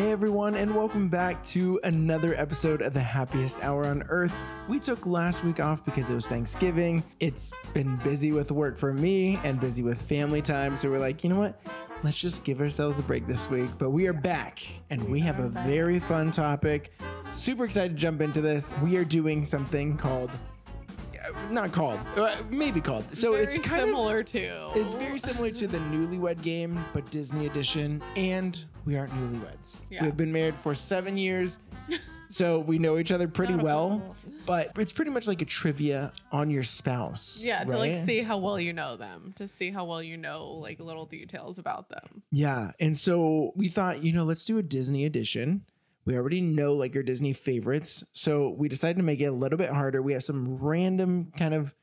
Hey everyone, and welcome back to another episode of the happiest hour on earth. We took last week off because it was Thanksgiving. It's been busy with work for me and busy with family time. So we're like, you know what? Let's just give ourselves a break this week. But we are back and we have a very fun topic. Super excited to jump into this. We are doing something called uh, not called, uh, maybe called. So Very it's kind of similar to. it's very similar to the Newlywed Game, but Disney edition. And we aren't newlyweds. Yeah. We've been married for seven years, so we know each other pretty well. But it's pretty much like a trivia on your spouse. yeah, to like see how well you know them, to see how well you know like little details about them. Yeah. And so we thought, you know, let's do a Disney edition. We already know like your Disney favorites. So we decided to make it a little bit harder. We have some random kind of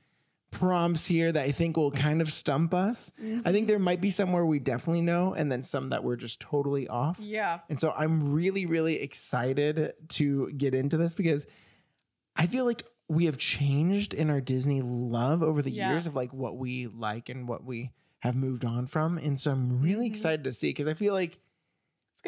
prompts here that I think will kind of stump us. I think mm-hmm. there might be some where we definitely know, and then some that we're just totally off. Yeah. And so I'm really, really excited to get into this because I feel like we have changed in our Disney love over the Yeah. years of like what we like and what we have moved on from. And so I'm really mm-hmm. excited to see because I feel like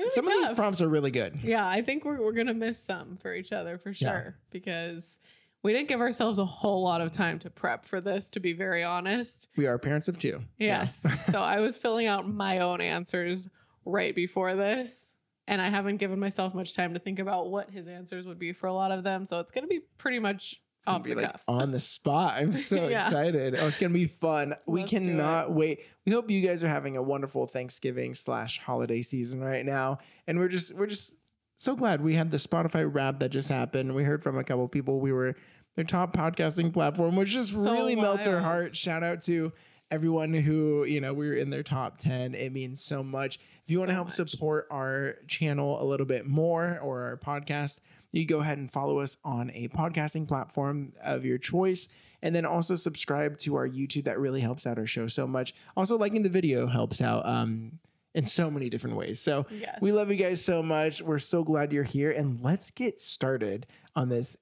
some of these prompts are really good. Yeah, I think we're we're gonna miss some for each other for sure because we didn't give ourselves a whole lot of time to prep for this. To be very honest, We are parents of two. yes. so I was filling out my own answers right before this, and I haven't given myself much time to think about what his answers would be for a lot of them. So it's gonna be pretty much off the like cuff. on the spot. I'm so Yeah. excited. Oh, it's gonna be fun. we Let's do cannot wait. We hope you guys are having a wonderful Thanksgiving slash holiday season right now. And we're just we're just so glad we had the Spotify wrap that just happened. We heard from a couple people. We were their top podcasting platform, which just So really melts our heart. Shout out to everyone who, you know, we were in their top 10. It means so much. If you want to help much. support our channel a little bit more or our podcast, you go ahead and follow us on a podcasting platform of your choice. And then also subscribe to our YouTube. That really helps out our show so much. Also, liking the video helps out um, in so many different ways. So Yes. we love you guys so much. We're so glad you're here. And let's get started on this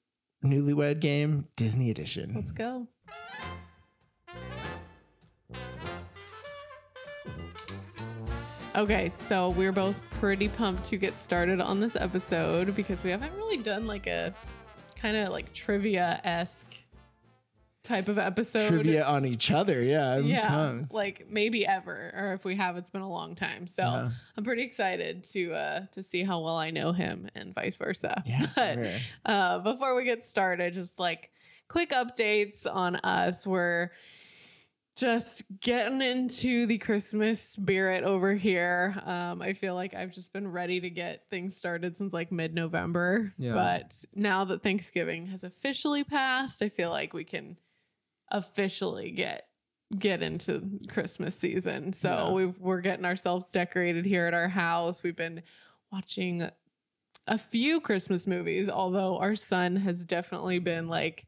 newlywed game, Disney edition. Let's go. Okay, so we're both pretty pumped to get started on this episode because we haven't really done like a kind of like trivia esque type of episode. Trivia on each other. Yeah. I'm Yeah, pumped. like maybe ever, or if we have, it's been a long time. So Yeah. I'm pretty excited to uh to see how well I know him and vice versa. Yeah, But, sure. uh, before we get started, just like quick updates on us. We're just getting into the Christmas spirit over here. Um, I feel like I've just been ready to get things started since like mid November. Yeah. But now that Thanksgiving has officially passed, I feel like we can officially get get into Christmas season. So Yeah. we've, we're getting ourselves decorated here at our house. We've been watching a few Christmas movies, although our son has definitely been like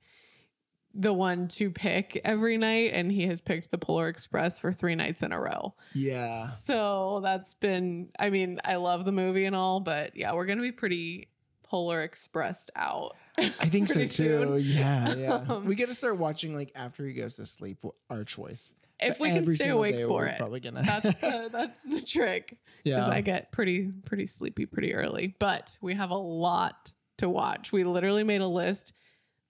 the one to pick every night, and he has picked the Polar Express for three nights in a row. Yeah. So that's been, I mean, I love the movie and all, but yeah, we're going to be pretty Polar Expressed out. I think so too. soon. Yeah, yeah. Um, we got to start watching like after he goes to sleep. Our choice. If But we can stay awake for it. Probably gonna. That's the, that's the trick. because. I get pretty pretty sleepy pretty early. But we have a lot to watch. We literally made a list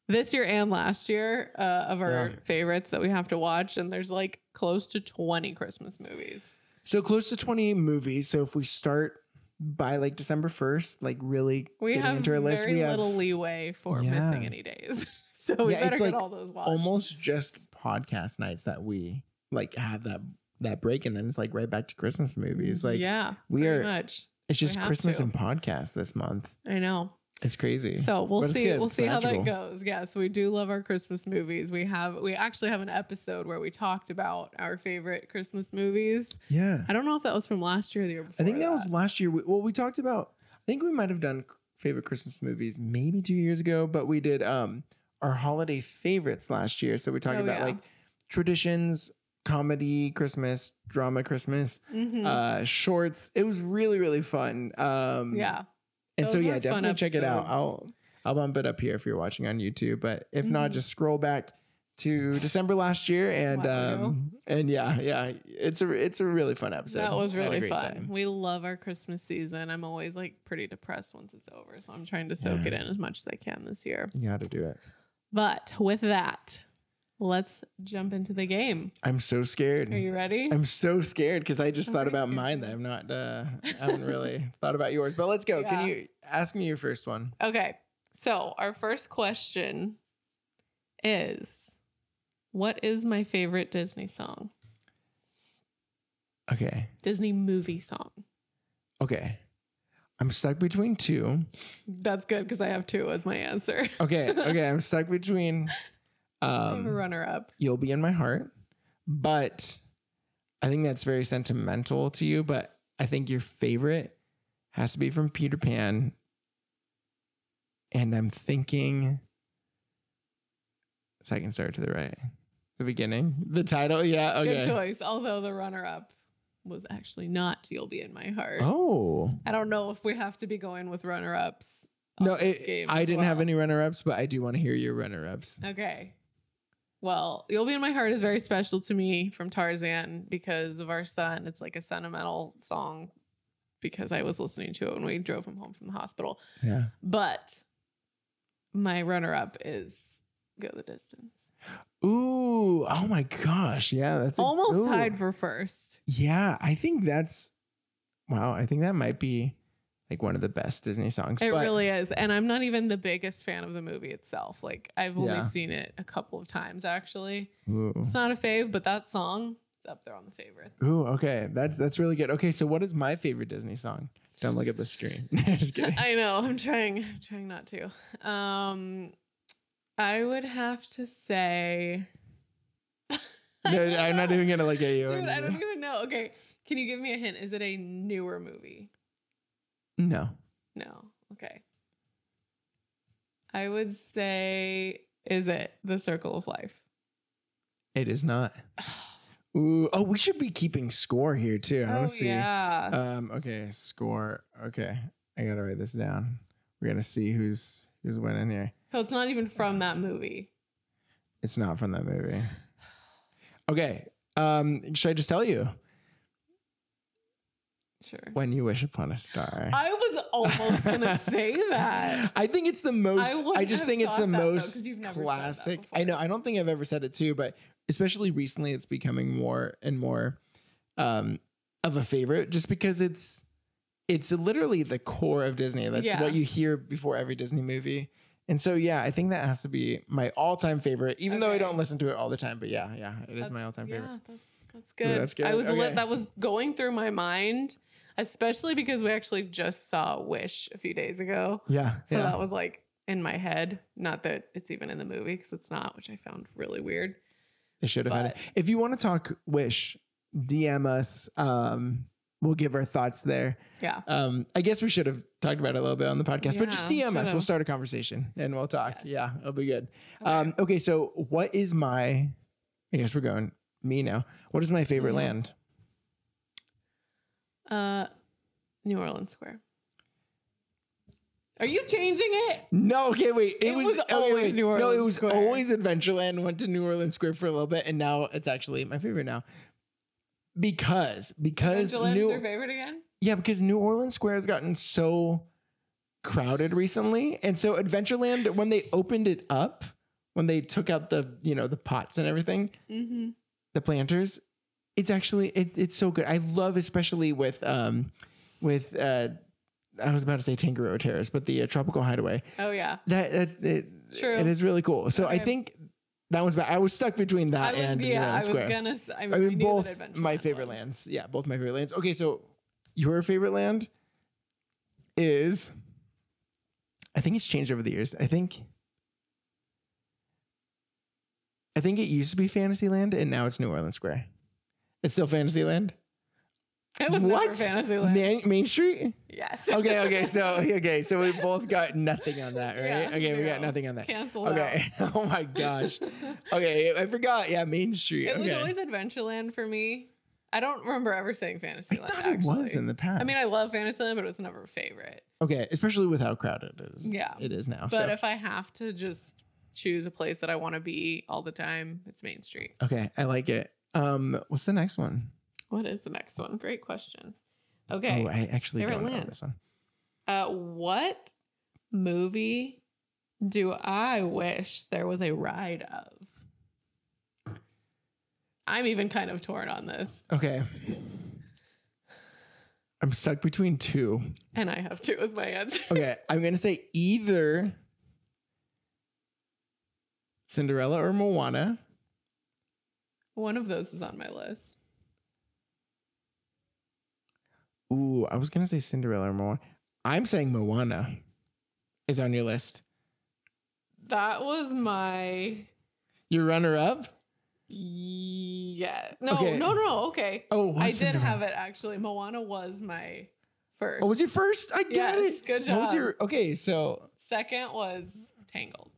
this year and last year uh, of our Yeah. favorites that we have to watch, and there's like close to 20 Christmas movies. so close to twenty movies. So if we start by like December first, like really We getting have into our very list, we have little leeway for Yeah. missing any days, so we Yeah, better get like all those watched. almost just podcast nights that we like have that that break, and then it's like right back to Christmas movies. Like yeah, we are- much. it's just Christmas to. and podcast this month. I know. It's crazy. So we'll But see. We'll It's see how that goes. Yes, we do love our Christmas movies. We have we actually have an episode where we talked about our favorite Christmas movies. yeah. I don't know if that was from last year or the year before. I think that was last year. We, well, we talked about. I think we might have done favorite Christmas movies maybe two years ago, but we did um our holiday favorites last year. So we talked Oh, about yeah. like traditions, comedy Christmas, drama Christmas, Mhm. uh, shorts. It was really really fun. Um, yeah. And those so yeah, definitely check it out. I'll I'll bump it up here if you're watching on YouTube, but if not, Mhm. just scroll back to December last year, and Wow. um, and yeah, yeah, it's a it's a really fun episode. that was I had a really fun. time. We love our Christmas season. I'm always like pretty depressed once it's over, so I'm trying to soak Yeah. it in as much as I can this year. You got to do it. But with that, let's jump into the game. I'm so scared. Are you ready? I'm so scared because I just I'm thought about scared mine that I've not, uh, I haven't really thought about yours. But let's go. Yeah. Can you ask me your first one? Okay. So, our first question is What is my favorite Disney song? Okay. Disney movie song. Okay. I'm stuck between two. That's good because I have two as my answer. Okay. Okay. I'm stuck between Have a um, runner up. You'll Be in My Heart, but I think that's very sentimental to you. But I think your favorite has to be from Peter Pan. And I'm thinking second star to the right. The beginning. The title. Yeah. Okay. Good choice. Although the runner up was actually not You'll Be in My Heart. Oh. I don't know if we have to be going with runner ups. No, it, I didn't have any runner ups, but I do want to hear your runner ups. Okay. Well, You'll Be in My Heart is very special to me from Tarzan because of our son. It's like a sentimental song because I was listening to it when we drove him home from the hospital. Yeah. But my runner up is Go the Distance. Ooh. Oh my gosh. Yeah. That's Almost ooh. tied for first. Yeah. I think that's, wow. I think that might be like one of the best Disney songs. It but really is. And I'm not even the biggest fan of the movie itself. Like, I've only Yeah. seen it a couple of times, actually. Ooh. It's not a fave, but that song is up there on the favorites. Ooh, okay. That's that's really good. Okay, so what is my favorite Disney song? Don't look at the screen. Just kidding. I know. I'm trying. I'm trying not to. Um, I would have to say. No, I'm not even gonna look at you. Dude, I don't even know. Okay, can you give me a hint? Is it a newer movie? No. No. Okay. I would say, is it The Circle of Life? It is not. Ooh, oh, we should be keeping score here too. I oh want to see. yeah. Um, okay, score. Okay. I gotta write this down. We're gonna see who's who's winning here. so it's not even from that movie. It's not from that movie. Okay. Um, should I just tell you? Sure. When you wish upon a star. I was almost gonna say that. I think it's the most. I, wouldn't just think it's the thought that, though, 'cause most you've never said that classic. I know. I don't think I've ever said it too, but especially recently, it's becoming more and more um, of a favorite, just because it's it's literally the core of Disney. That's Yeah. what you hear before every Disney movie. And so, yeah, I think that has to be my all-time favorite, even though I don't listen to it all the time. But yeah, yeah, it is That's- my all-time favorite. That's that's good. that's good. I was Okay. lit, that was going through my mind, especially because we actually just saw Wish a few days ago. Yeah, So yeah. that was like in my head. Not that it's even in the movie because it's not, which I found really weird. They should have had it. If you want to talk Wish, DM us. Um, we'll give our thoughts there. Yeah. Um, I guess we should have talked about it a little bit on the podcast, but just Yeah, DM us. We'll start a conversation and we'll talk. Yeah. Yeah, it'll be good. Okay. Um, okay, so what is my? I guess we're going me now. What is my favorite Mhm. land? Uh, New Orleans Square. Are you changing it? No, okay, wait. It, It was, was okay, always wait. New Orleans. No, it was Square. always Adventureland. Went to New Orleans Square for a little bit, and now it's actually my favorite now. Because because Adventureland's New your favorite again? Yeah, because New Orleans Square has gotten so crowded recently. And so Adventureland, when they opened it up, when they took out the, you know, the pots and everything, Mm-hmm. the planters, it's actually it, it's so good. I love especially with um with uh I was about to say Tangaroa Terrace, but the uh, Tropical Hideaway. Oh yeah. That that's it, True. It is really cool. So I think that one's bad. I was stuck between that was and New yeah. I Orleans was Square. gonna. I, I we mean, both my favorite was. lands. Yeah, both my favorite lands. Okay, so your favorite land is, I think it's changed over the years. I think, I think it used to be Fantasyland, and now it's New Orleans Square. It's still Fantasyland. It was what? never Fantasyland. Main, Main Street. Yes. Okay, okay, so okay, so we both got nothing on that, right? Yeah, okay, we got nothing on that. Cancel Okay. oh my gosh. Okay, I forgot. Yeah, Main Street. It was always Adventureland for me. I don't remember ever saying I Fantasyland. thought actually. it was in the past. I mean, I love Fantasyland, but it was never a favorite. Okay, especially with how crowded it is. Yeah. it is now. But so if I have to just choose a place that I want to be all the time, it's Main Street. Okay, I like it. Um, what's the next one? What is the next one? Great question. Okay. Oh, I actually Favorite don't know this one. Uh, what movie do I wish there was a ride of? I'm even kind of torn on this, Okay. I'm stuck between two. and I have two as my answer. Okay, I'm gonna say either Cinderella or Moana. One of those is on my list. Ooh, I was gonna say Cinderella or Moana. I'm saying Moana is on your list. That was my Your runner up? yeah. No, Okay. no, no. Okay, Oh, I did have it actually. Moana was my first. Oh, was your first? I got Yes, it. good job. What was your okay? So, Second was Tangled.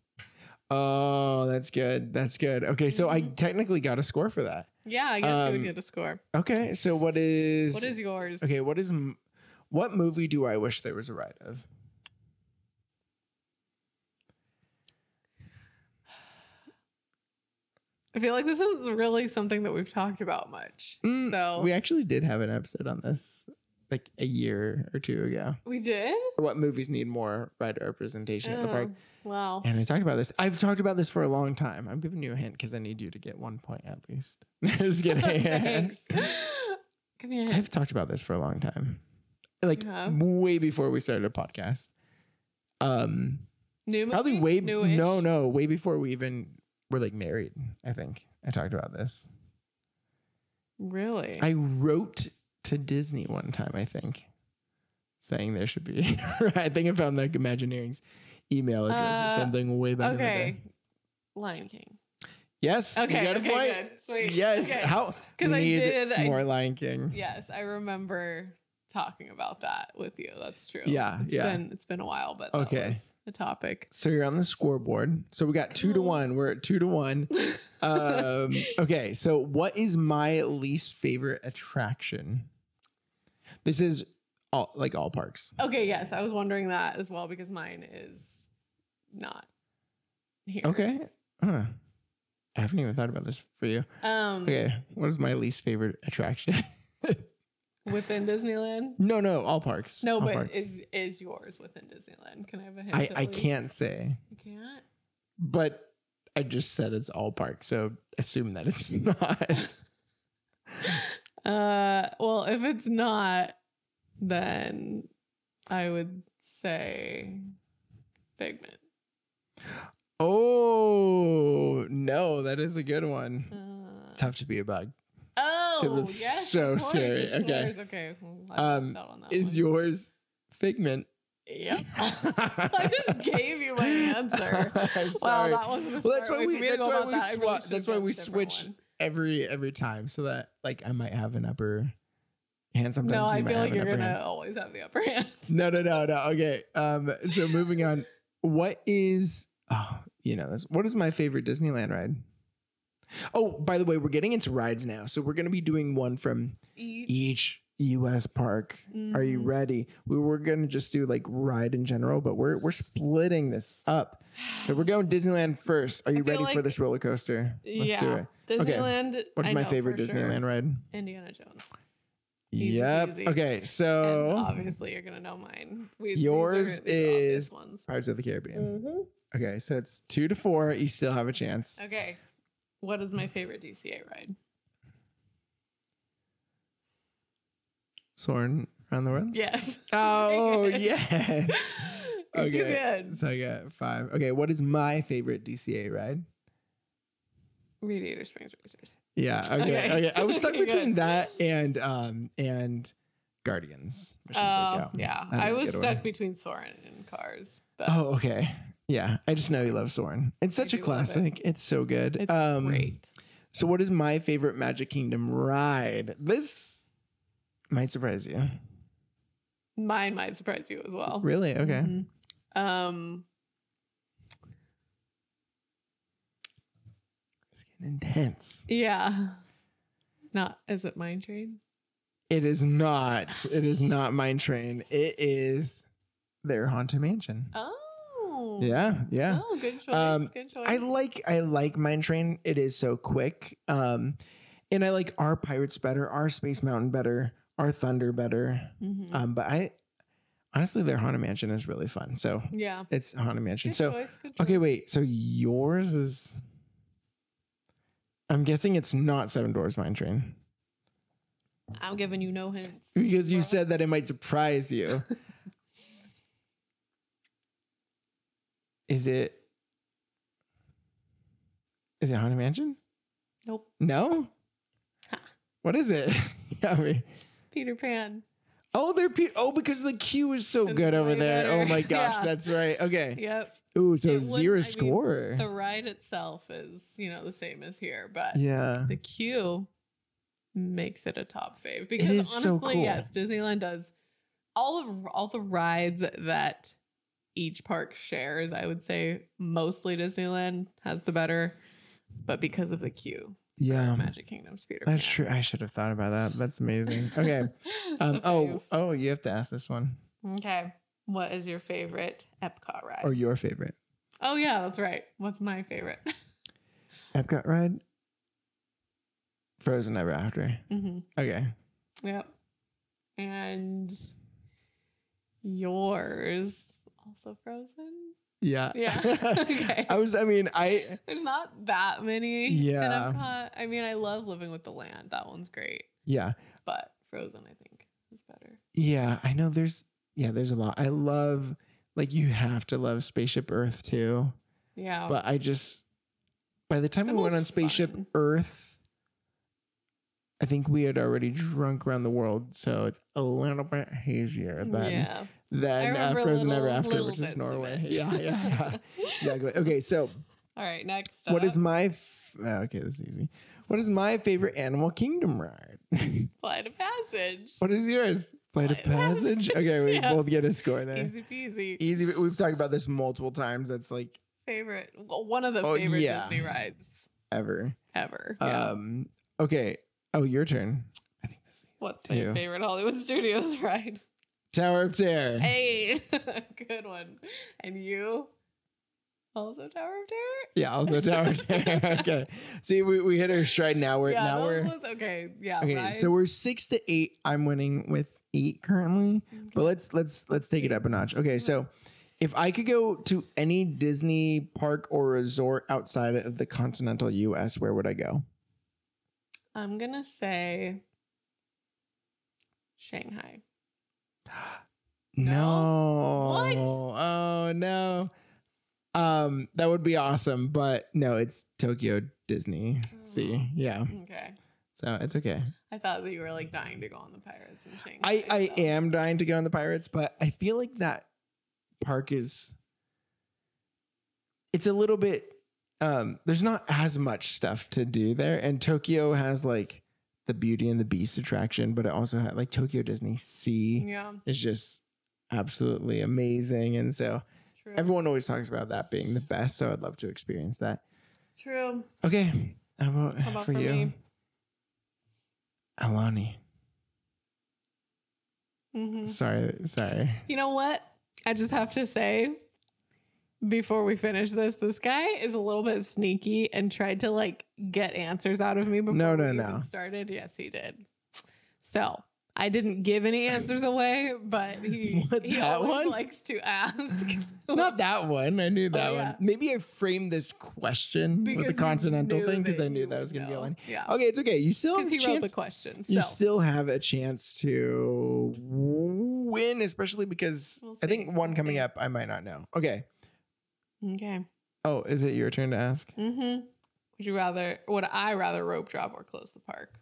Oh, that's good. That's good. Okay, so I Mhm. technically got a score for that. Yeah, I guess you Um, would get a score. Okay, so what is? What is yours? Okay, what is? m- What movie do I wish there was a ride of? I feel like this is really something that we've talked about much. Mm, so We actually did have an episode on this like a year or two ago. we did. What movies need more rider representation in the park? Oh, Wow. And we talked about this. I've talked about this for a long time. I'm giving you a hint because I need you to get one point at least. Just kidding. Thanks. Give me a hint. I've talked about this for a long time. Like You have? way before we started a podcast. Um New movie? probably way Newish? no, no, way before we even were like married, I think. I talked about this. Really? I wrote to Disney one time, I think, saying there should be. I think I found like Imagineering's email address Uh, or something way back in the okay. day. Lion King. Yes, Okay. you got a okay. point. Good. Sweet. Yes, Okay. how? 'Cause we I need did- I- more Lion King. Yes, I remember talking about that with you. That's true. Yeah, It's yeah. Been, it's been a while, but Okay. the topic. So you're on the scoreboard. So we got two to one. We're at two to one. Um, okay, so what is my least favorite attraction? This is all like all parks. Okay. Yes, I was wondering that as well because mine is not here. Okay. Huh. I haven't even thought about this for you. Um. Okay, what is my least favorite attraction? Within Disneyland. no, no, all parks. No, All but parks. is is yours within Disneyland? Can I have a hint? I I least? can't say, You can't. but I just said it's all parks, so assume that it's not. Uh, well, if it's not, then I would say Figment. Oh no, that is a good one. Uh, Tough to be a bug. oh, because it's yes, so course, scary. Okay. Okay. well, Um, missed out on that Is one. yours Figment? Yep. I just gave you my answer. I'm that wasn't a Well, that's why we. for me to That's why we. that. Swa- that's why we guessed a different switch one. every every time, so that like I might have an upper hand. Sometimes No, I feel like you're gonna hand. always have the upper hand. No, no, no, no. Okay. Um. So moving on. What is? Oh, you know this. What is my favorite Disneyland ride? Oh, by the way, we're getting into rides now, so we're gonna be doing one from Each. each U.S. park. Are you Mhm. ready? We were gonna just do like ride in general, but we're we're splitting this up. So we're going Disneyland first. Are you ready for this roller coaster? Let's yeah. do it. Disneyland. What's I my favorite for sure. Disneyland ride? Indiana Jones. Easy yep. peasy. Okay. And So obviously, you're gonna know mine. We, Yours is-. Pirates of the Caribbean. Mhm. Okay, so it's two to four. You still have a chance. Okay. What is my favorite DCA ride? Soarin' around the world. Yes. Oh yes. You're too Okay. good. So I got five. Okay, what is my favorite DCA ride? Radiator Springs Racers. Yeah. Okay. Okay. Okay. I was stuck Okay, between good. that and um and Guardians. Oh, Breakout. yeah. That I was stuck one. between Soarin' and Cars. But Oh, okay. Yeah, I just know you love Soarin'. It's such a do love it. classic. It's so good. it's um, great. So, what is my favorite Magic Kingdom ride? This might surprise you. Mine might surprise you as well. Really? Okay. Mhm. Um, It's getting intense. yeah. Not is it Mine Train? It is not. It is not Mine Train. It is their Haunted Mansion. Oh. Yeah, yeah. Oh, good choice. Um, good choice. I like I like Mine Train. It is so quick. Um, and I like our Pirates better, our Space Mountain better, our Thunder better. Mhm. Um, but I honestly, their Haunted Mansion is really fun. So yeah. it's Haunted Mansion. Good so choice. Okay, wait. So yours is. I'm guessing it's not Seven Dwarfs Mine Train I'm giving you no hints. because you said that it might surprise you. is it? Is it Haunted Mansion? Nope. No. Ha. What is it? me. Peter Pan. Oh, they're pe- oh because the queue is so It's good over there. Oh my gosh, Yeah. that's right. Okay. Yep. Ooh, so It zero I mean, score. The ride itself is, you know, the same as here, but yeah. the queue makes it a top fave because is so honestly, cool. yes, Disneyland does all of all the rides that each park shares. I would say mostly Disneyland has the better, but because of the queue, Yeah. Magic Kingdom's Peter. That's Pan. true. I should have thought about that. That's amazing. Okay. Um, oh, oh, you have to ask this one. okay. What is your favorite Epcot ride? Or your favorite oh yeah, that's right. What's my favorite? Epcot ride? Frozen Ever After. hmm Okay. Yep. And yours also Frozen? Yeah. Yeah. Okay. I was. I mean, I. There's not that many. Yeah. In Epcot. I mean, I love Living with the Land. That one's great. Yeah. But Frozen, I think, is better. Yeah. I know. There's. Yeah. There's a lot. I love. Like you have to love Spaceship Earth too. Yeah. But I just. By the time we went on Spaceship fun. Earth, I think we had already drunk around the world, so it's a little bit hazier than yeah. Than uh, Frozen Ever After, which is Norway. Yeah, yeah, yeah. exactly. Okay, so All right. Next. what is up, my f- uh, okay? This is easy. What is my favorite Animal Kingdom ride? Flight of Passage? what is yours? Flight of Passage. Okay, we yeah. both get a score there. Easy peasy. Easy. We've talked about this multiple times. That's like Favorite. Well, one of the Oh, favorite yeah. Disney rides ever. ever. Yeah. Um. Okay. Oh, your turn. I think this is What's my two. favorite Hollywood Studios ride? Tower of Terror. Hey, good one. And you? Also Tower of Terror? Yeah, also Tower of Terror. okay. See, we, we hit our stride now. We're yeah, now we're okay. Yeah. okay. So we're six to eight. I'm winning with eight currently. But let's let's let's take it up a notch. Okay, so mm-hmm. if I could go to any Disney park or resort outside of the continental US, where would I go? I'm gonna say Shanghai. No. What? Oh no. Um, that would be awesome, but no, it's Tokyo Disney. See, Oh. yeah. Okay. So it's okay. I thought that you were like dying to go on the Pirates in Shanghai. I I so- am dying to go on the Pirates, but I feel like that park is it's a little bit um there's not as much stuff to do there and Tokyo has like the Beauty and the Beast attraction, but it also had like Tokyo Disney Sea Yeah. is just absolutely amazing and so True. everyone always talks about that being the best, so I'd love to experience that. True. Okay. How about, How about for, for you? me? Aulani. Mhm. Sorry, sorry. You know what? I just have to say before we finish this, this guy is a little bit sneaky and tried to like get answers out of me before No, no, we no. even started. Yes, he did. So I didn't give any answers away, but he, What, he always one? likes to ask. Not that one. I knew that Oh, yeah. one. Maybe I framed this question with the continental thing because I knew that was going to be know. Aulani. Yeah. Okay, it's okay. You still have Because a he wrote the chance. questions. You still have a chance to win, especially because We'll I think one coming up I might not know. Okay. Okay. Oh, is it your turn to ask? Mm-hmm. Would you rather would I rather rope drop or close the park?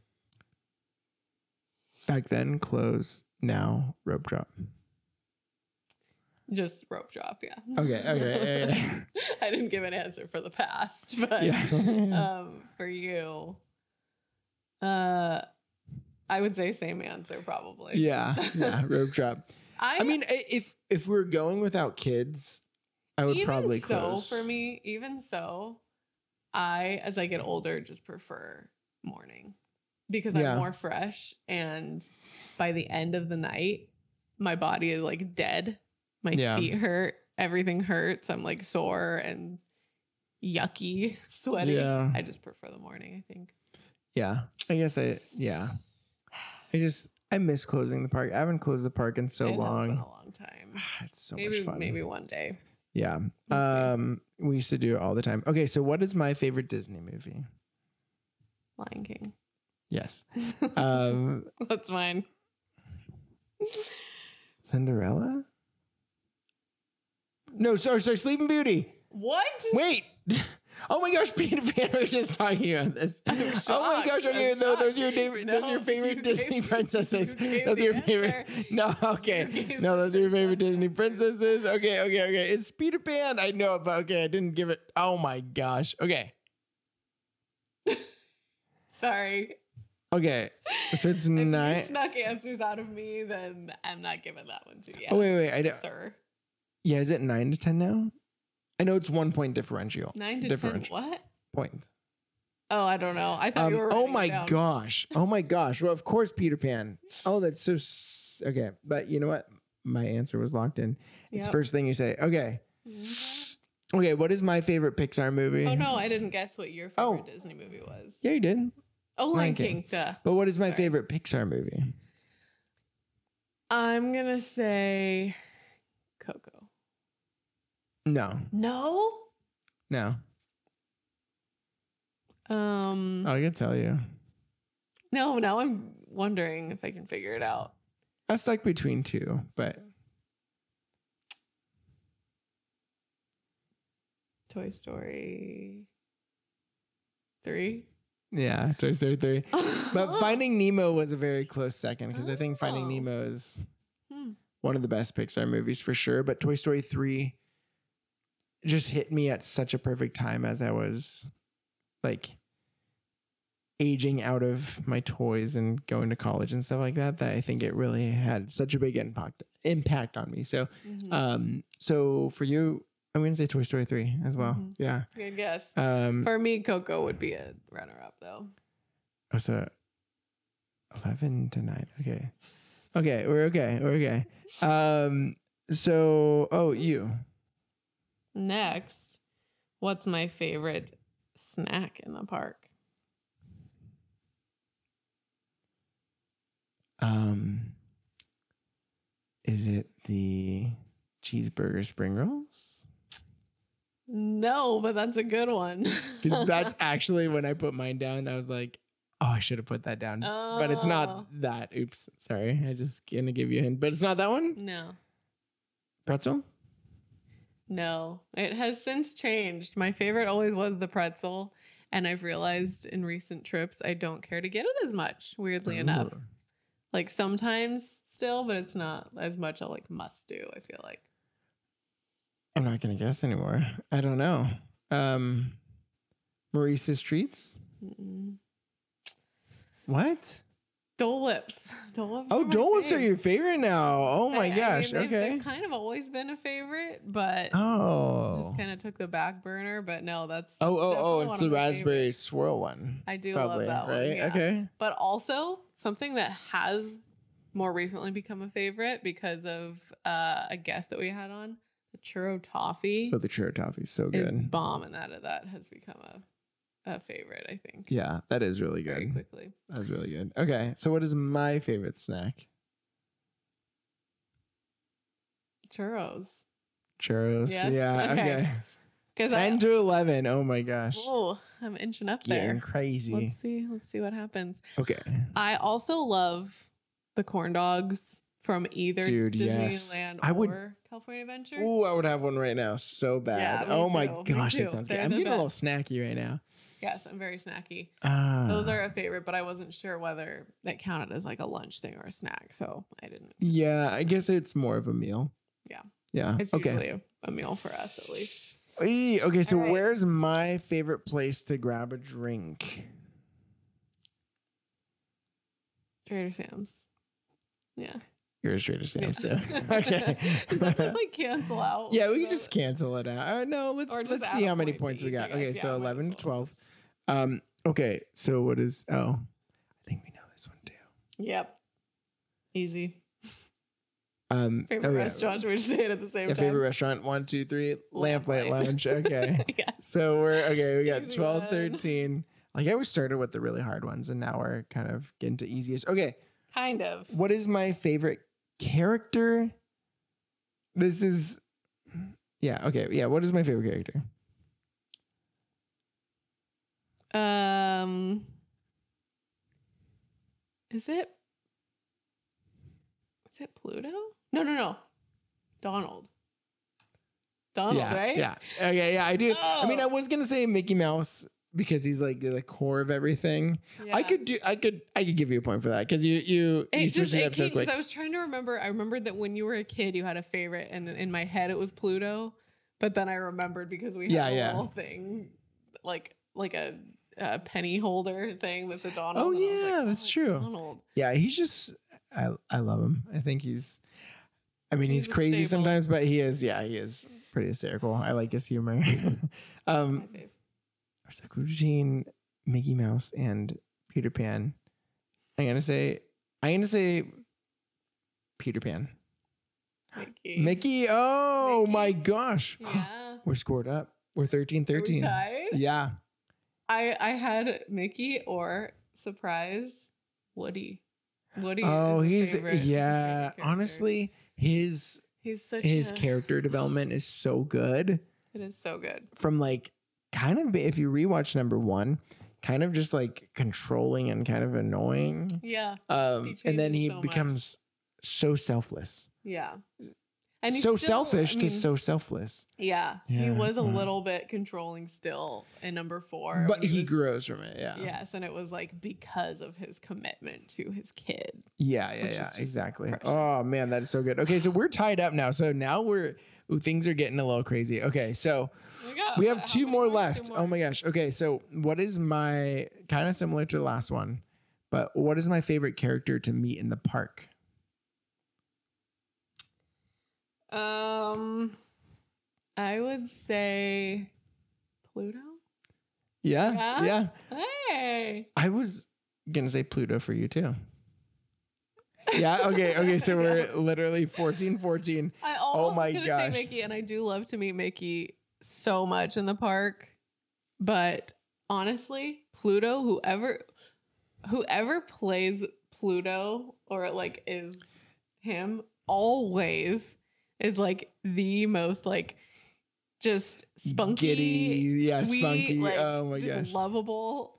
Back then, close. Now, rope drop. Just rope drop, yeah. Okay, okay, okay. I didn't give an answer for the past, but Yeah. um for you. Uh I would say same answer probably. yeah, yeah, rope drop. I, I mean, if if we're going without kids, I would even probably so close. for me, even so, I as I get older just prefer morning because Yeah. I'm more fresh and by the end of the night, my body is like dead. My Yeah. feet hurt everything hurts. I'm like sore and yucky, sweaty. Yeah. I just prefer the morning, I think. Yeah. I guess I yeah. I just I miss closing the park. I haven't closed the park in so it Has been long. a long time. It's so maybe much fun. maybe one day. Yeah. Um we used to do it all the time. Okay, so what is my favorite Disney movie? Lion King. Yes. Um That's mine. Cinderella? No, sorry, sorry, Sleeping Beauty. What? Wait. Oh my gosh, Peter Pan was just talking about this. Oh my gosh, okay, no, those are your favorite, those are your favorite you Disney gave princesses. you Those are your favorite. answer. No, okay, no, those are your favorite. Disney princesses. Okay, okay, okay. It's Peter Pan. I know, but okay, I didn't give it. Oh my gosh. Okay, Sorry. okay. So it's If you nine. snuck answers out of me, then I'm not giving that one to you. Oh wait, wait. I don't. sir. Yeah, is it nine to ten now? I know it's one point differential. Nine to ten. What? point. Oh, I don't know. I thought Um, you were. oh my gosh. Oh my gosh. Well, of course, Peter Pan. Oh, that's so. s- Okay, but you know what? My answer was locked in. It's Yep. first thing you say. Okay. Okay. What is my favorite Pixar movie? Oh no, I didn't guess what your favorite Oh. Disney movie was. Yeah, you did. Oh, Lion King. King. Duh. But what is my Sorry. favorite Pixar movie? I'm gonna say Coco. No, No. no. Um. Oh, I can tell you. No. Now I'm wondering if I can figure it out. I stuck between two, but Toy Story. Three. yeah, Toy Story three. But Finding Nemo was a very close second because I think Finding Oh. Nemo is Hmm. one of the best Pixar movies for sure. But Toy Story 3 just hit me at such a perfect time as I was like aging out of my toys and going to college and stuff like that that I think it really had such a big impact impact on me. So Mhm. um so for you I'm going to say Toy Story 3 as well. Mhm. Yeah. Good guess. Um For me, Coco would be a runner-up, though. oh, so 11 to 9. Okay. Okay, we're okay. We're okay. Um so oh, you. Next, what's my favorite snack in the park? Um, is it the cheeseburger spring rolls? No, but that's a good one. Because that's actually when I put mine down. I was like, oh, I should have put that down, but it's Oh. not that. Oops, sorry. I just gonna give you a hint, but it's not that one. no. Pretzel. No, it has since changed. My favorite always was the pretzel, and I've realized in recent trips I don't care to get it as much. Weirdly enough, like sometimes still, but it's not as much a like must do. I feel like I'm not gonna guess anymore. I don't know. Um, Maurice's treats. Mm-mm. What? Dole Whips. Dole Whips. Oh, Dole Whips are your favorite now. Oh I- my I mean, gosh. they've- okay. they've kind of always been a favorite, but Oh. just kind of took the back burner. But no, that's Oh, oh, oh, it's the raspberry swirl one. I do Probably, love that right? one. yeah. Okay. But also something that has more recently become a favorite because of uh, a guest that we had on, the churro toffee Oh, the churro toffee is so good. bomb, and that of that has become a a favorite. I think. Yeah, that is really good. Very quickly. That's really good. Okay, so what is my favorite snack? Churros. Churros. Yes? Yeah. Okay. Okay. Because Ten I to eleven. Oh my gosh. oh, I'm inching up It's getting there. crazy. Let's see. Let's see what happens. okay. I also love the corn dogs from either Dude, yes. Disneyland I would- or California Adventure. Ooh, I would have one right now. So bad. Yeah, oh my too. Gosh, that sounds They're good. I'm getting a little snacky right now. Yes, I'm very snacky. Ah. Those are a favorite, but I wasn't sure whether that counted as like a lunch thing or a snack, so I didn't. Yeah, I guess it's more of a meal. Yeah. Yeah. It's okay. usually a, a meal for us at least. Eee, Okay, so All right. where's my favorite place to grab a drink? Trader Sam's. Yeah. You're a Trader Sam's. So. Okay. Just like cancel out? yeah, we can just cancel it out. Uh, no, let's let's see how many point points we each, I got. Okay, guess. so Yeah, eleven to well. twelve. Um. Okay, so what is? Oh, I think we know this one too. Yep. Easy. Um, Favorite oh, yeah. restaurant. Should we just say it at the same Yeah, time? favorite restaurant. One, two, three. Lamplight Lamplight. Lounge. Okay. yes. so we're okay. We got Easy 12, one. 13. Like I always started with the really hard ones, and now we're kind of getting to easiest. Okay. Kind of. What is my favorite character? This is, yeah. Okay. Yeah. What is my favorite character? Um, is it? Is it Pluto? No, no, no. Donald. Donald, yeah. right? Yeah. Okay. Yeah. I do. I mean, I Oh. was gonna say Mickey Mouse because he's like the core of everything. I could do. I could. I could give you a point for that because you you It you just switched it up so quick. I was trying to remember. I remembered that when you were a kid, you had a favorite, and in my head it was Pluto. But then I remembered because we had Yeah, a yeah. little thing, like like a, a penny holder thing that's a Donald. Oh, and I was yeah, like, that's it's true. Donald. Yeah, he's just I I love him. I think he's I mean he's, He's crazy staple. sometimes, but he is yeah, he is pretty hysterical. I like his humor. um. I between Mickey Mouse and Peter Pan. I'm gonna say I'm gonna say Peter Pan. Mickey. Mickey, oh Mickey. my gosh. Yeah. We're scored up. We're 13 Are we 13. Yeah. I I had Mickey or surprise Woody. Woody. Oh, he's favorite- yeah. favorite. Honestly, his he's such his a, character development is so good. It is so good. from like kind of if you rewatch number one, kind of just like controlling and kind of annoying. Yeah, Um, and then he so much. becomes so selfless, yeah. And he's so still- selfish I to so selfless. Yeah, he was a yeah. little bit controlling still in number four. But he was- grows from it. Yeah. Yes, and it was like because of his commitment to his kid. Yeah. Yeah. Yeah. Exactly. precious. Oh man, that's so good. Okay, so we're tied up now. So now we're ooh, things are getting a little crazy. Okay, so We, we have two many more Two left. Oh more? Oh my gosh. Okay, so what is my kind of similar to the last one, but what is my favorite character to meet in the park? Um, I would say Pluto. Yeah. Yeah? Yeah. Hey, I was gonna say Pluto for you too. Yeah. Okay. Okay. So we're literally 14, 14. I almost Oh my was gosh. say Mickey, and I do love to meet Mickey so much in the park. But honestly, Pluto, whoever whoever plays Pluto or like is him, always is like the most like just spunky, Giddy, yeah, sweet, spunky. like, Oh my just gosh. lovable.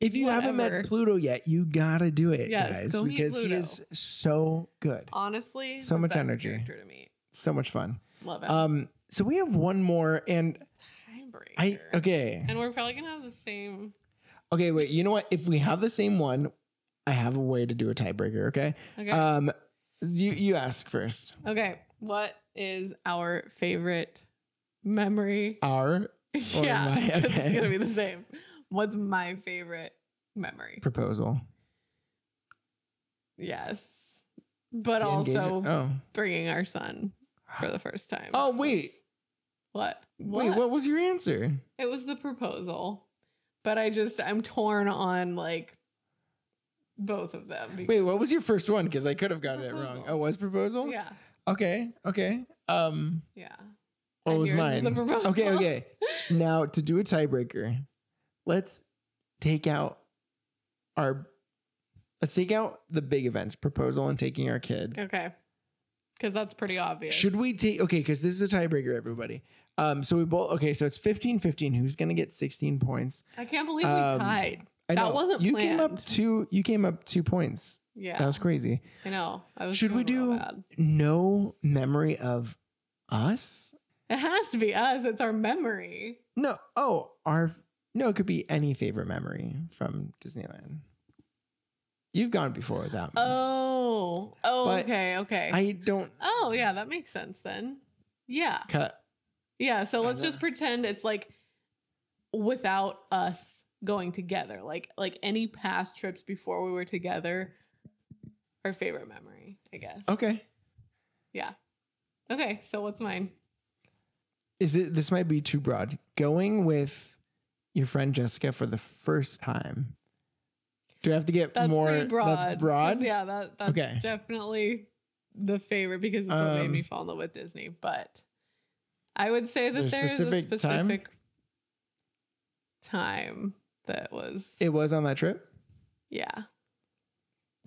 If you haven't met Pluto yet, you gotta do it, Yes, guys, because he is so good, Honestly, So much energy. character to meet. so much fun. Love it. Um. So we have one more, and Tiebreaker. I okay, And we're probably gonna have the same. okay. Wait. You know what? If we have the same one, I have a way to do a tiebreaker. Okay. Okay. Um. You you ask first. Okay, what is our favorite memory? Our yeah, my- okay. it's gonna be the same. What's my favorite memory? proposal. Yes, but The also oh. bringing our son for the first time. Oh wait. what? Wait, what was your answer? It was the proposal, but I just I'm torn on like both of them. Wait, what was your first one? Because I could have gotten it wrong. Oh, was proposal? Yeah, Okay, okay. Um, yeah. what And was mine? Okay, okay. Now to do a tiebreaker, let's take out our. Let's take out the big events, proposal and taking our kid. Okay, because that's pretty obvious. Should we take okay? Because this is a tiebreaker, everybody. Um, so we both okay. So it's 15 15. Who's gonna get 16 points? I can't believe we Um, tied. I That know. wasn't you came up two. You came up two points. Yeah, That was crazy. I know. I was. Should we do- No memory of us. It has to be us. It's our memory. No. Oh, our no. It could be any favorite memory from Disneyland. You've gone before with that. Oh. Oh. But okay. Okay. I don't oh yeah, that makes sense then. Yeah. cut. Yeah. So let's just pretend it's like without us going together. Like like any past trips before we were together. Our favorite memory, I guess. Okay. Yeah. Okay. So what's mine? Is it? This might be too broad. Going with your friend Jessica for the first time. Do I have to get That's more? broad. That's broad. Yeah. That that's Okay. definitely the favorite because it's what made me Um, fall in love with Disney. But I would say that there there's specific a time? specific time? that was It was on that trip. yeah.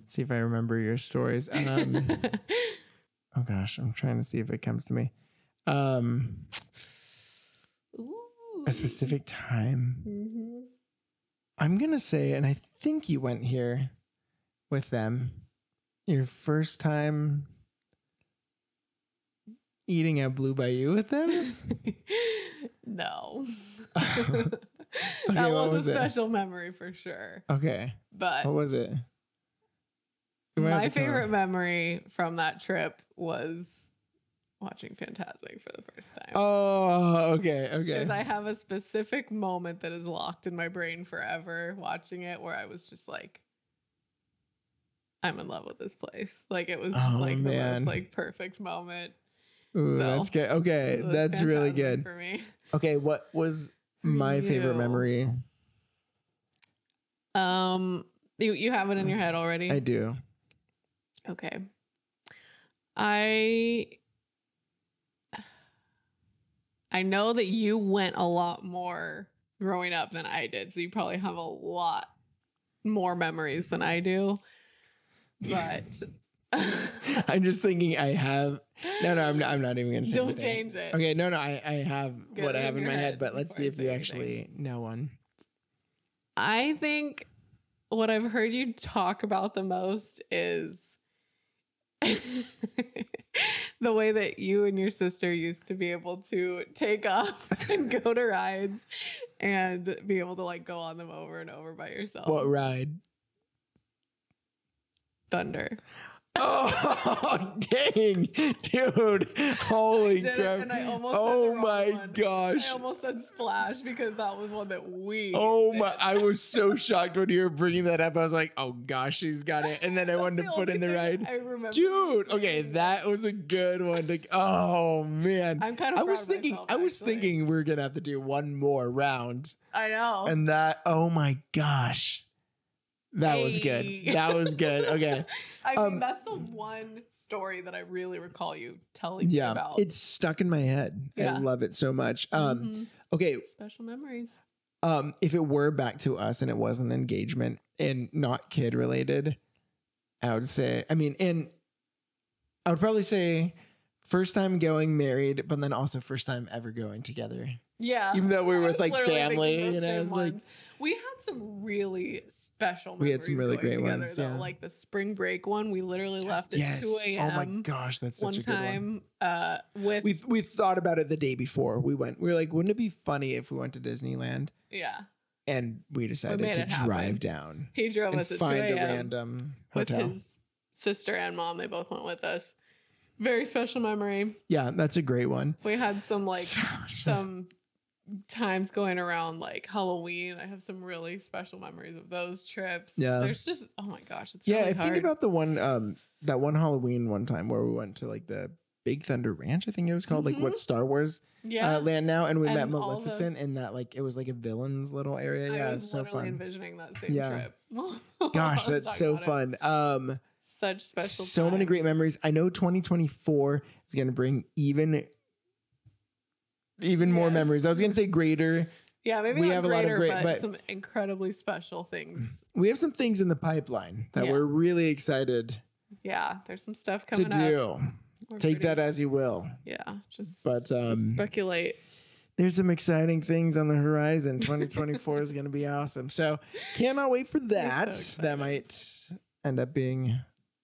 See if I remember your stories. Um, oh gosh, I'm trying to see if it comes to me. Um, a specific time. Mhm. I'm gonna say, and I think you went here with them. Your first time eating at Blue Bayou with them. no. Okay, that was, was a it? special memory for sure. Okay, But what was it? You might have My favorite memory from that trip was watching Fantasmic for the first time. Oh, okay, okay. Because I have a specific moment that is locked in my brain forever watching it where I was just like, I'm in love with this place. Like it was Oh, like the man. most like perfect moment. Ooh, so, that's good. Okay, that's really good. for me. Okay, what was my favorite you. memory? Um, you you have it in your head already. I do. Okay. I I know that you went a lot more growing up than I did, so you probably have a lot more memories than I do. But I'm just thinking I have. No, no, I'm not. I'm not even gonna say. don't anything. change it. Okay, no, no, I, I have what I have in my head, head but let's see if you anything. actually know one. I think what I've heard you talk about the most is the way that you and your sister used to be able to take off and go to rides and be able to like go on them over and over by yourself. What ride? Thunder. Oh, dang, dude! Holy crap! and I almost Oh my one. gosh! I almost said splash because that was one that we. Oh did. my! I was so shocked when you were bringing that up. I was like, "Oh gosh, she's got it!" And then I wanted to put in the ride. I remember. Dude, okay, that was a good one. To, oh man, I'm kind of. I was thinking, myself, I was actually. thinking we are gonna have to do one more round, I know. and that. Oh my gosh, that was good. That was good. Okay, I mean, Um, that's the one story that I really recall you telling me yeah, about. it's stuck in my head. I love it so much. Um, Mhm. okay, special memories. um, if it were back to us and it was an engagement and not kid related, I would say, I mean, and I would probably say first time going married, but then also first time ever going together. Yeah. Even though we were with, like, family, you know, like- we had some really special. We had some really great together, ones, though. yeah. Like the spring break one, we literally left at Yes. two a.m. Oh my gosh, that's one a good one. time uh, with We we thought about it the day before we went. We were like, wouldn't it be funny if we went to Disneyland? yeah. And we decided made to drive down He drove us at find a a.m. random with his sister and mom. They both went with us. Very special memory. yeah, that's a great one. We had some like So some times going around like Halloween. I have some really special memories of those trips. Yeah. There's just oh my gosh, it's Yeah, really I think about the one um that one Halloween one time where we went to like the Big Thunder Ranch, I think it was called, like what Star Wars yeah. uh, land now, and we met And the- Maleficent in that like it was like a villain's little area. I Yeah, was it's so fun. envisioning that same Yeah. trip. Gosh, that's so about it. fun. Um, Such special. so many great memories. I know 2024 is gonna bring even even more Yes. memories. I was gonna say greater. Yeah, maybe we have a lot of great- but, but- some incredibly special things. We have some things in the pipeline that Yeah. we're really excited Yeah, there's some stuff to coming up. do. We're Take pretty- that as you will. Yeah, just But, just um, speculate. there's some exciting things on the horizon. 2024 is going to be awesome. So cannot wait for that. excited. that might end up being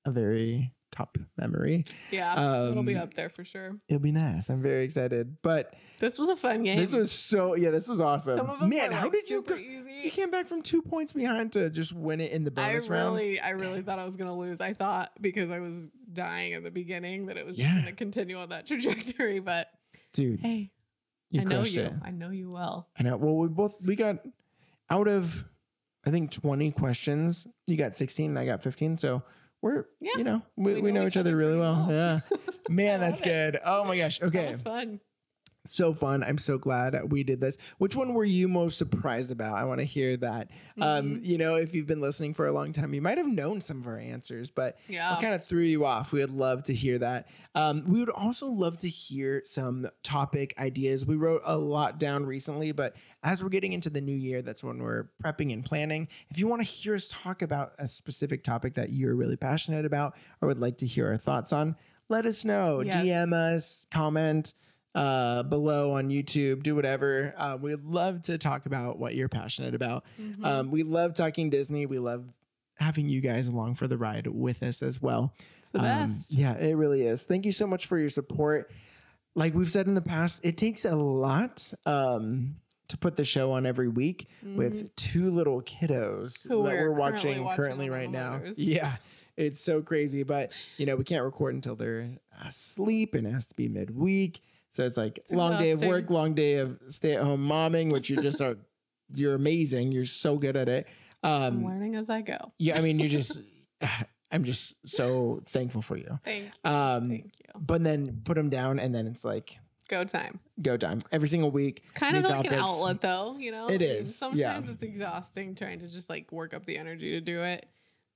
a very top memory. Yeah, it'll be um, up there for sure. It'll be nice. I'm very excited. But This was a fun game. this was so yeah, this was awesome. Some of them Man, how like, did you go, easy. you came back from two points behind to just win it in the I bonus round? really, I really thought I was gonna lose. I thought because I was dying at the beginning that it was Yeah. gonna continue on that trajectory. But Dude, hey, you I know you. it. I know you well. I know. Well, we both we got out of I think 20 questions. You got 16 and I got 15. So we're Yeah, you know, we, we, know, each other really well. well. Yeah. Man, that's it. good. Oh my gosh. That Okay. was fun. So fun. I'm so glad we did this. Which one were you most surprised about? I want to hear that. Um, you know, if you've been listening for a long time, you might have known some of our answers, but Yeah. what kind of threw you off? We would love to hear that. Um, we would also love to hear some topic ideas. We wrote a lot down recently, but as we're getting into the new year, that's when we're prepping and planning. If you want to hear us talk about a specific topic that you're really passionate about or would like to hear our thoughts on, let us know. Yes. DM us, comment uh, below on YouTube, do whatever. Uh, we'd love to talk about what you're passionate about. Mhm. Um, we love talking Disney. We love having you guys along for the ride with us as well. it's the Um, best. yeah, it really is. Thank you so much for your support. Like we've said in the past, it takes a lot um, to put the show on every week with two little kiddos Who that we're we're currently watching watching currently right now. Yeah, it's so crazy, but you know we can't record until they're asleep, and it has to be midweek. So it's like it's long day of work, long day of stay at home momming, which you just are. You're amazing. You're so good at it. I'm Um, learning as I go. yeah, I mean, you're just. I'm just so thankful for you. Thank you. Um, Thank you. but then put them down, and then it's like Go time. go time every single week. It's kind of like an outlet, though. You know, It I mean, is, Sometimes yeah. it's exhausting trying to just like work up the energy to do it,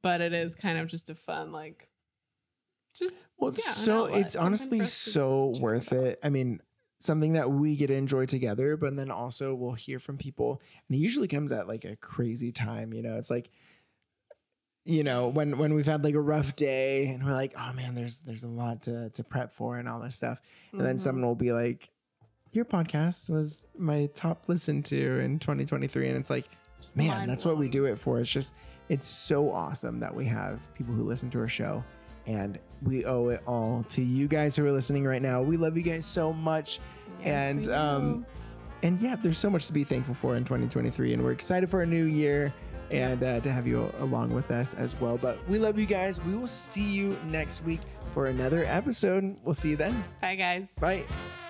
but it is kind of just a fun like. Just Well, it's Yeah, so it's something honestly for us to so worth about. it. I mean, something that we get to enjoy together, but then also we'll hear from people, and it usually comes at like a crazy time. You know, it's like, you know, when when we've had like a rough day, and we're like, oh man, there's there's a lot to to prep for and all this stuff, and then Mhm. someone will be like, your podcast was my top listened to in 2023, and it's like. Man, that's what we do it for. It's just, it's so awesome that we have people who listen to our show, and we owe it all to you guys who are listening right now. We love you guys so much, Yes, and um, and yeah, there's so much to be thankful for in 2023, and we're excited for a new year and uh, to have you along with us as well. But we love you guys. We will see you next week for another episode. We'll see you then. Bye, guys. Bye.